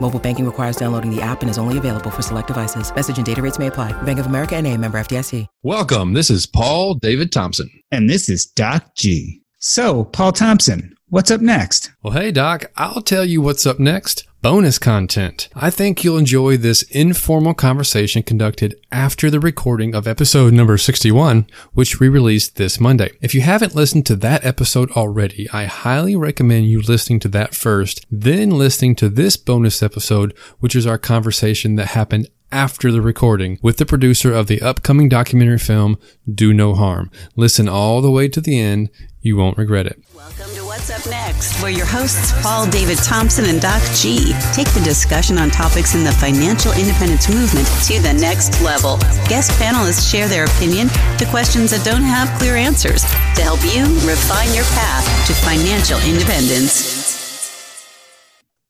Mobile banking requires downloading the app and is only available for select devices. Message and data rates may apply. Bank of America and a member FDIC. Welcome. This is Paul David Thompson. And this is Doc G. So, Paul Thompson, what's up next? Well, hey, Doc, I'll tell you what's up next bonus content. I think you'll enjoy this informal conversation conducted after the recording of episode number 61, which we released this Monday. If you haven't listened to that episode already, I highly recommend you listening to that first, then listening to this bonus episode, which is our conversation that happened after the recording with the producer of the upcoming documentary film Do No Harm. Listen all the way to the end. You won't regret it. Welcome What's Up Next, where your hosts Paul David Thompson and Doc G take the discussion on topics in the financial independence movement to the next level. Guest panelists share their opinion to questions that don't have clear answers to help you refine your path to financial independence.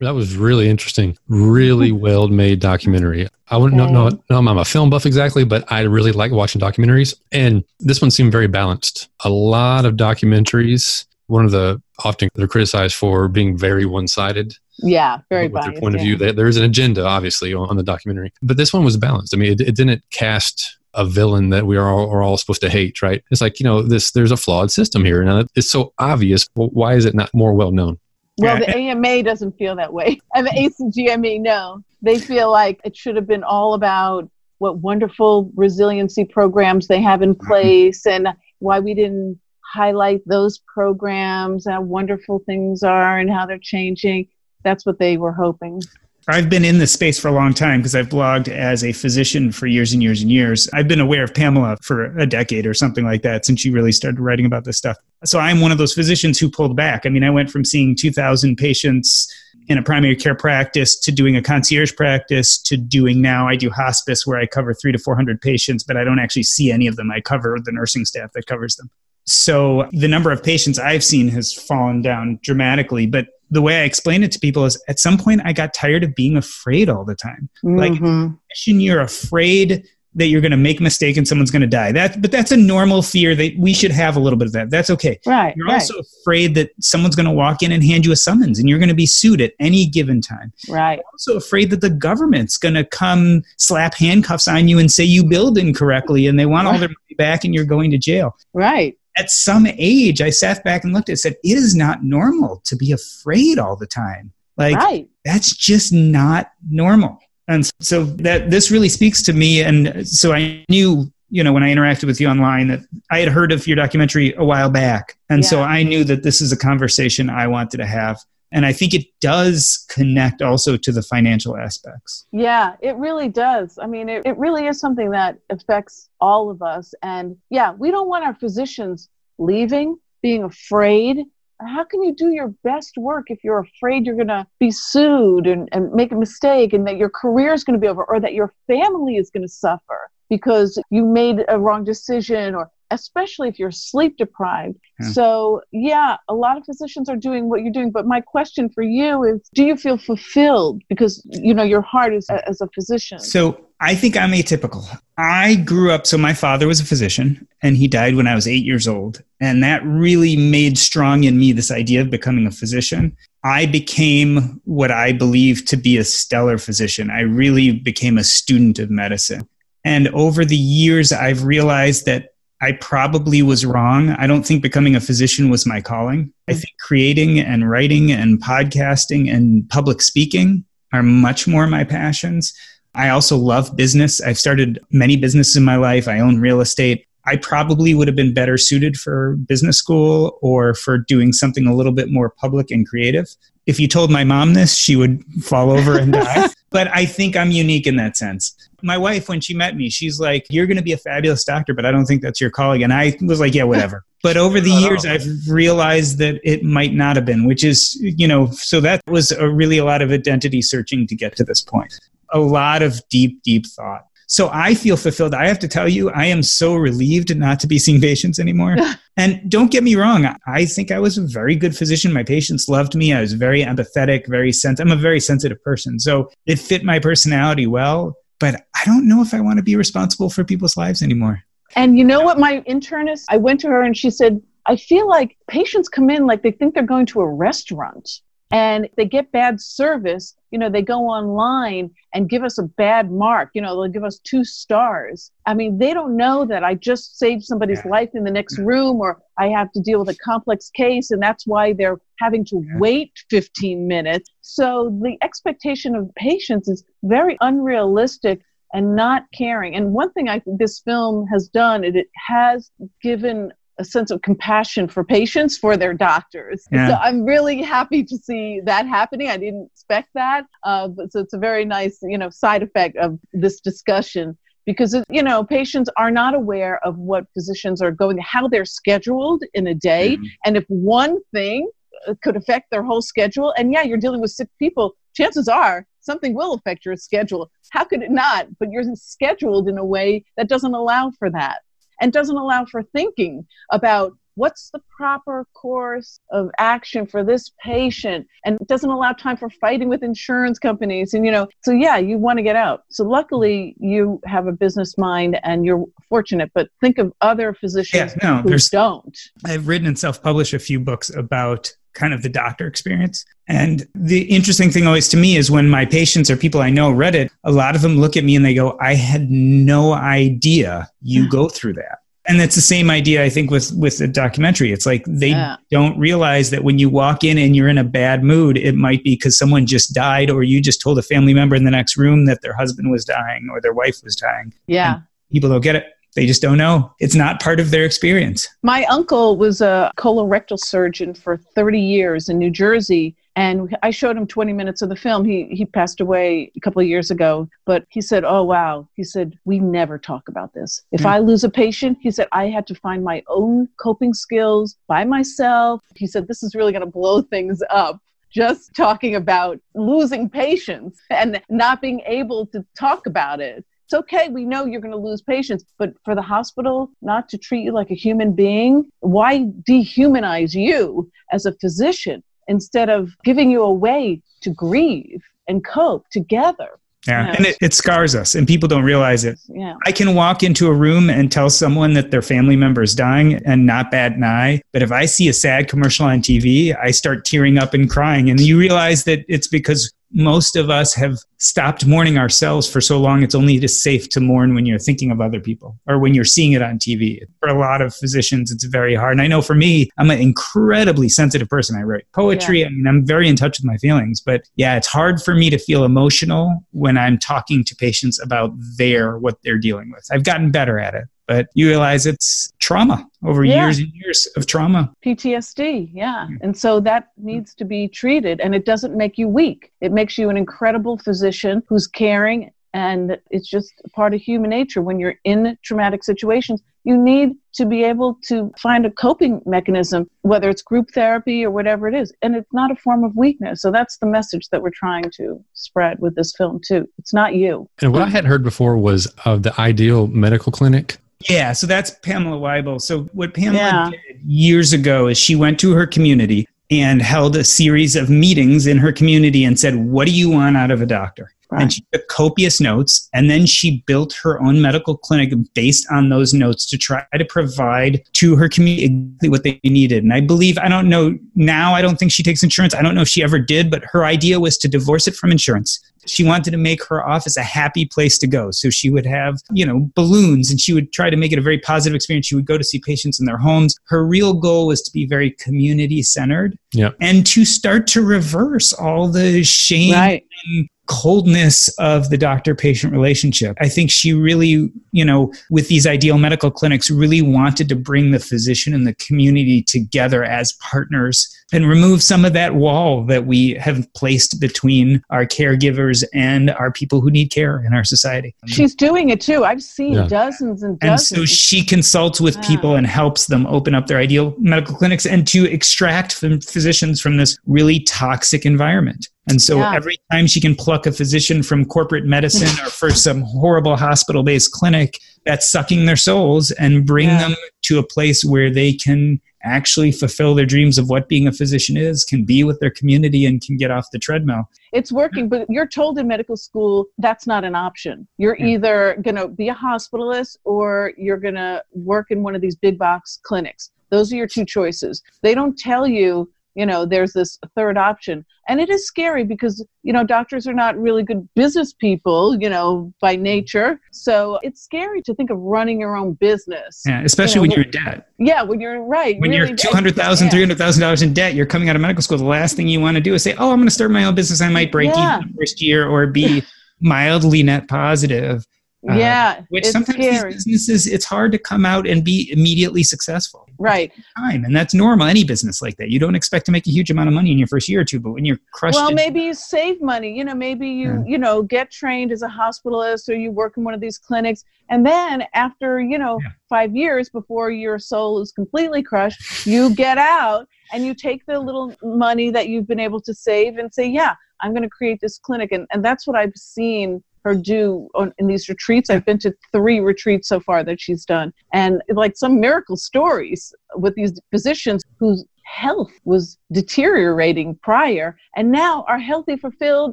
That was really interesting. Really hmm. well made documentary. I wouldn't know, know, know I'm a film buff exactly, but I really like watching documentaries. And this one seemed very balanced. A lot of documentaries, one of the often they're criticized for being very one sided. Yeah, very with biased. their point yeah. of view. There- There's an agenda, obviously, on on the documentary. But this one was balanced. I mean, it, it didn't cast a villain that we are all, are all supposed to hate, right? It's like, you know, this there's a flawed system here. And it's so obvious. Well, why is it not more well known? Well, the AMA doesn't feel that way. And the ACGME, no. They feel like it should have been all about what wonderful resiliency programs they have in mm-hmm. place and why we didn't highlight those programs, how wonderful things are and how they're changing. That's what they were hoping. I've been in this space for a long time because I've blogged as a physician for years and years and years. I've been aware of Pamela for a decade or something like that since she really started writing about this stuff. So I'm one of those physicians who pulled back. I mean, I went from seeing 2,000 patients in a primary care practice to doing a concierge practice to doing now I do hospice where I cover three to 400 patients, but I don't actually see any of them. I cover the nursing staff that covers them. So the number of patients I've seen has fallen down dramatically. But the way I explain it to people is at some point I got tired of being afraid all the time. Like Mhm. Imagine you're afraid that you're going to make a mistake and someone's going to die. That, but that's a normal fear that we should have a little bit of that. That's okay. right, You're right, also afraid that someone's going to walk in and hand you a summons and you're going to be sued at any given time. right. You're also afraid that the government's going to come slap handcuffs on you and say you billed incorrectly and they want all their money back and you're going to jail Right. At some age, I sat back and looked at it and said, it is not normal to be afraid all the time. Like, right. that's just not normal. And so that this really speaks to me. And so I knew, you know, when I interacted with you online that I had heard of your documentary a while back. And so I knew that this is a conversation I wanted to have. And I think it does connect also to the financial aspects. Yeah, it really does. I mean, it, it really is something that affects all of us. And yeah, we don't want our physicians leaving, being afraid. How can you do your best work if you're afraid you're going to be sued and, and make a mistake and that your career is going to be over or that your family is going to suffer because you made a wrong decision or especially if you're sleep deprived. Yeah. So, yeah, a lot of physicians are doing what you're doing, but my question for you is do you feel fulfilled because you know your heart is as a physician? So I think I'm atypical. I grew up, so my father was a physician and he died when I was eight years old. And that really made strong in me this idea of becoming a physician. I became what I believe to be a stellar physician. I really became a student of medicine. And over the years, I've realized that I probably was wrong. I don't think becoming a physician was my calling. I think creating and writing and podcasting and public speaking are much more my passions. I also love business. I've started many businesses in my life. I own real estate. I probably would have been better suited for business school or for doing something a little bit more public and creative. If you told my mom this, she would fall over and die. but I think I'm unique in that sense. My wife, when she met me, she's like, You're going to be a fabulous doctor, but I don't think that's your calling. And I was like, Yeah, whatever. But over the years, I've realized that it might not have been, which is, you know, so that was a really a lot of identity searching to get to this point. A lot of deep, deep thought. So I feel fulfilled. I have to tell you, I am so relieved not to be seeing patients anymore. and don't get me wrong, I think I was a very good physician. My patients loved me. I was very empathetic, very sensitive. I'm a very sensitive person. So it fit my personality well. But I don't know if I want to be responsible for people's lives anymore. And you know what, my internist, I went to her and she said, I feel like patients come in like they think they're going to a restaurant and they get bad service you know they go online and give us a bad mark you know they'll give us two stars i mean they don't know that i just saved somebody's yeah. life in the next room or i have to deal with a complex case and that's why they're having to yeah. wait 15 minutes so the expectation of patients is very unrealistic and not caring and one thing i think this film has done it, it has given a sense of compassion for patients for their doctors. Yeah. So I'm really happy to see that happening. I didn't expect that, uh, but so it's a very nice, you know, side effect of this discussion because you know patients are not aware of what physicians are going, how they're scheduled in a day, mm-hmm. and if one thing uh, could affect their whole schedule, and yeah, you're dealing with sick people. Chances are something will affect your schedule. How could it not? But you're scheduled in a way that doesn't allow for that and doesn't allow for thinking about what's the proper course of action for this patient and doesn't allow time for fighting with insurance companies and you know so yeah you want to get out. So luckily you have a business mind and you're fortunate but think of other physicians yeah, no, who don't. I've written and self-published a few books about kind of the doctor experience. And the interesting thing always to me is when my patients or people I know read it, a lot of them look at me and they go, I had no idea you hmm. go through that. And that's the same idea, I think, with with the documentary. It's like they yeah. don't realize that when you walk in and you're in a bad mood, it might be because someone just died, or you just told a family member in the next room that their husband was dying or their wife was dying. Yeah, people don't get it they just don't know. It's not part of their experience. My uncle was a colorectal surgeon for 30 years in New Jersey. And I showed him 20 minutes of the film. He, he passed away a couple of years ago, but he said, Oh, wow. He said, We never talk about this. If mm. I lose a patient, he said, I had to find my own coping skills by myself. He said, This is really going to blow things up just talking about losing patients and not being able to talk about it it's okay. We know you're going to lose patients, but for the hospital not to treat you like a human being, why dehumanize you as a physician instead of giving you a way to grieve and cope together? Yeah, and it, it scars us, and people don't realize it. Yeah. I can walk into a room and tell someone that their family member is dying and not bat an eye. But if I see a sad commercial on TV, I start tearing up and crying. And you realize that it's because most of us have stopped mourning ourselves for so long it's only just safe to mourn when you're thinking of other people or when you're seeing it on tv for a lot of physicians it's very hard. And i know for me i'm an incredibly sensitive person. I write poetry. Yeah. i mean i'm very in touch with my feelings but yeah it's hard for me to feel emotional when i'm talking to patients about their what they're dealing with. I've gotten better at it but you realize it's trauma over yeah. years and years of trauma. PTSD, yeah. Mm. And so that needs to be treated and it doesn't make you weak. It makes you an incredible physician who's caring and it's just part of human nature when you're in traumatic situations you need to be able to find a coping mechanism whether it's group therapy or whatever it is and it's not a form of weakness so that's the message that we're trying to spread with this film too it's not you and what i had heard before was of the ideal medical clinic yeah, so that's Pamela Wible. So what Pamela yeah. did years ago is she went to her community and held a series of meetings in her community and said, "What do you want out of a doctor?" Right. And she took copious notes, and then she built her own medical clinic based on those notes to try to provide to her community exactly what they needed. And I believe, I don't know now, I don't think she takes insurance. I don't know if she ever did, but her idea was to divorce it from insurance She wanted to make her office a happy place to go. So she would have, you know, balloons and she would try to make it a very positive experience. She would go to see patients in their homes. Her real goal was to be very community centered Yep. and to start to reverse all the shame Right. and coldness of the doctor patient relationship. I think she really, you know, with these ideal medical clinics, really wanted to bring the physician and the community together as partners and remove some of that wall that we have placed between our caregivers and our people who need care in our society. She's doing it too. I've seen Yeah. dozens and dozens. And so she consults with people and helps them open up their ideal medical clinics and to extract from physicians from this really toxic environment. And so Yeah. every time she can pluck a physician from corporate medicine or for some horrible hospital based clinic, that's sucking their souls and bring Yeah. them to a place where they can actually fulfill their dreams of what being a physician is, can be with their community and can get off the treadmill. it's working, but you're told in medical school that's not an option. You're Yeah. either going to be a hospitalist or you're going to work in one of these big box clinics. Those are your two choices. They don't tell you, you know, there's this third option. And it is scary because, you know, doctors are not really good business people, you know, by nature. So it's scary to think of running your own business. Yeah, especially You when know, you're in debt. Yeah, when you're right. when really you're dead. $200,000, $300,000 in debt, you're coming out of medical school. The last thing you want to do is say, oh, I'm going to start my own business. I might break Yeah. even the first year or be mildly net positive. Uh, yeah, Which sometimes scary. these businesses, it's hard to come out and be immediately successful. Right. Time, and that's normal. Any business like that, you don't expect to make a huge amount of money in your first year or two, but when you're crushed, well in- maybe you save money you know maybe you Yeah. you know get trained as a hospitalist or you work in one of these clinics and then after you know Yeah. five years before your soul is completely crushed you get out and you take the little money that you've been able to save and say yeah i'm going to create this clinic and, and that's what i've seen her do on, in these retreats. I've been to three retreats so far that she's done. And like some miracle stories with these physicians whose health was deteriorating prior and now are healthy fulfilled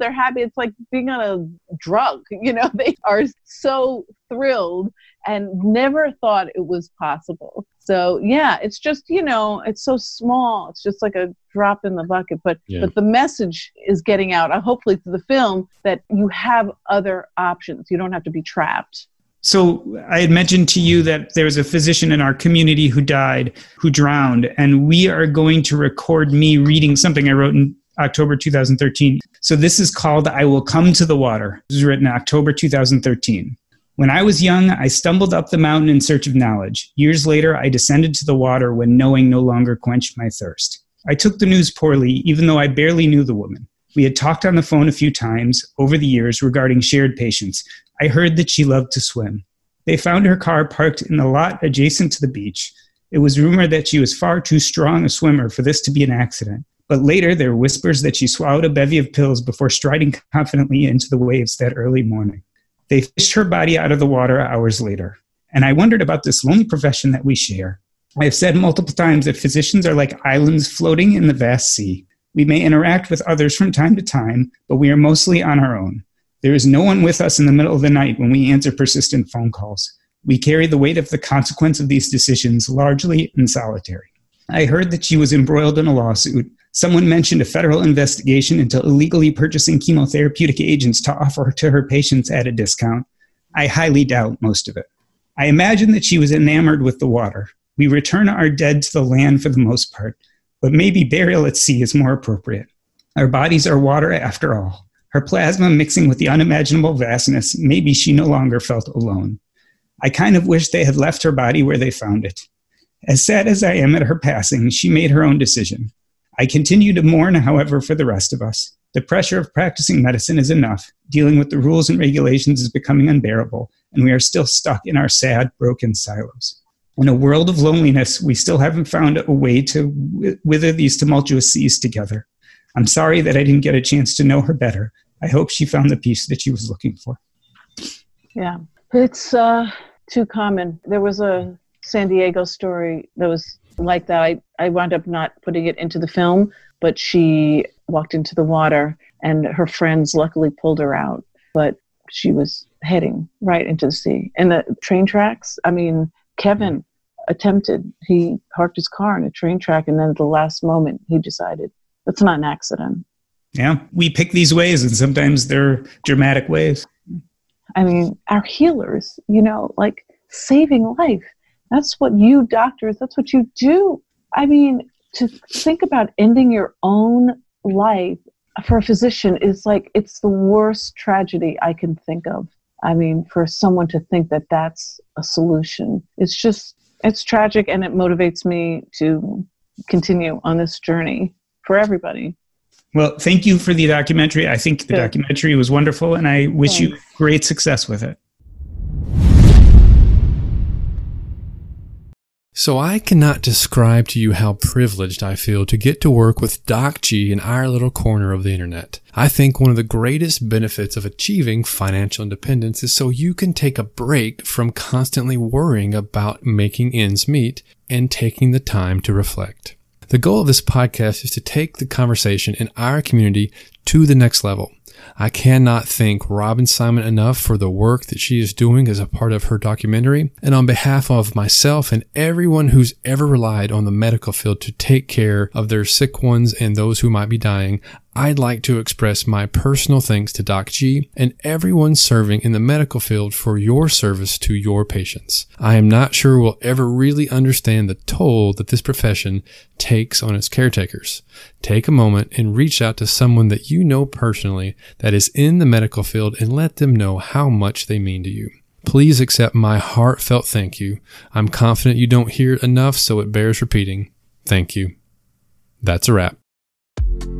they're happy. It's like being on a drug you know? They are so thrilled and never thought it was possible so yeah it's just you know it's so small it's just like a drop in the bucket but Yeah. but the message is getting out uh, hopefully through the film that you have other options you don't have to be trapped So I had mentioned to you that there was a physician in our community who died, who drowned, and we are going to record me reading something I wrote in October 2013. So this is called I Will Come to the Water. This was written October 2013. When I was young, I stumbled up the mountain in search of knowledge. Years later, I descended to the water when knowing no longer quenched my thirst. I took the news poorly, even though I barely knew the woman. We had talked on the phone a few times over the years regarding shared patients. I heard that she loved to swim. They found her car parked in the lot adjacent to the beach. It was rumored that she was far too strong a swimmer for this to be an accident. But later, there were whispers that she swallowed a bevy of pills before striding confidently into the waves that early morning. They fished her body out of the water hours later. And I wondered about this lonely profession that we share. I have said multiple times that physicians are like islands floating in the vast sea. We may interact with others from time to time, but we are mostly on our own. There is no one with us in the middle of the night when we answer persistent phone calls. We carry the weight of the consequence of these decisions largely in solitary. I heard that she was embroiled in a lawsuit. Someone mentioned a federal investigation into illegally purchasing chemotherapeutic agents to offer to her patients at a discount. I highly doubt most of it. I imagine that she was enamored with the water. We return our dead to the land for the most part, but maybe burial at sea is more appropriate. Our bodies are water after all. Her plasma mixing with the unimaginable vastness, maybe she no longer felt alone. I kind of wish they had left her body where they found it. As sad as I am at her passing, she made her own decision. I continue to mourn, however, for the rest of us. The pressure of practicing medicine is enough. Dealing with the rules and regulations is becoming unbearable, and we are still stuck in our sad, broken silos. In a world of loneliness, we still haven't found a way to wi- wither these tumultuous seas together. I'm sorry that I didn't get a chance to know her better. I hope she found the peace that she was looking for. Yeah, it's uh, too common. There was a San Diego story that was like that. I, I wound up not putting it into the film, but she walked into the water and her friends luckily pulled her out. But she was heading right into the sea. And the train tracks, I mean, Kevin attempted, he parked his car in a train track, and then at the last moment, he decided that's not an accident. Yeah, we pick these ways, and sometimes they're dramatic ways. I mean, our healers, you know, like saving life. That's what you doctors, that's what you do. I mean, to think about ending your own life for a physician is like it's the worst tragedy I can think of. I mean, for someone to think that that's a solution, it's just, it's tragic and it motivates me to continue on this journey for everybody. Well, thank you for the documentary. I think the Good. documentary was wonderful, and I wish Thanks. you great success with it. So I cannot describe to you how privileged I feel to get to work with Doc G in our little corner of the internet. I think one of the greatest benefits of achieving financial independence is so you can take a break from constantly worrying about making ends meet and taking the time to reflect. The goal of this podcast is to take the conversation in our community to the next level. I cannot thank Robyn Symon enough for the work that she is doing as a part of her documentary. And on behalf of myself and everyone who's ever relied on the medical field to take care of their sick ones and those who might be dying, I'd like to express my personal thanks to Doc G and everyone serving in the medical field for your service to your patients. I am not sure we'll ever really understand the toll that this profession takes on its caretakers. Take a moment and reach out to someone that you know personally that is in the medical field and let them know how much they mean to you. Please accept my heartfelt thank you. I'm confident you don't hear it enough, so it bears repeating. Thank you. That's a wrap.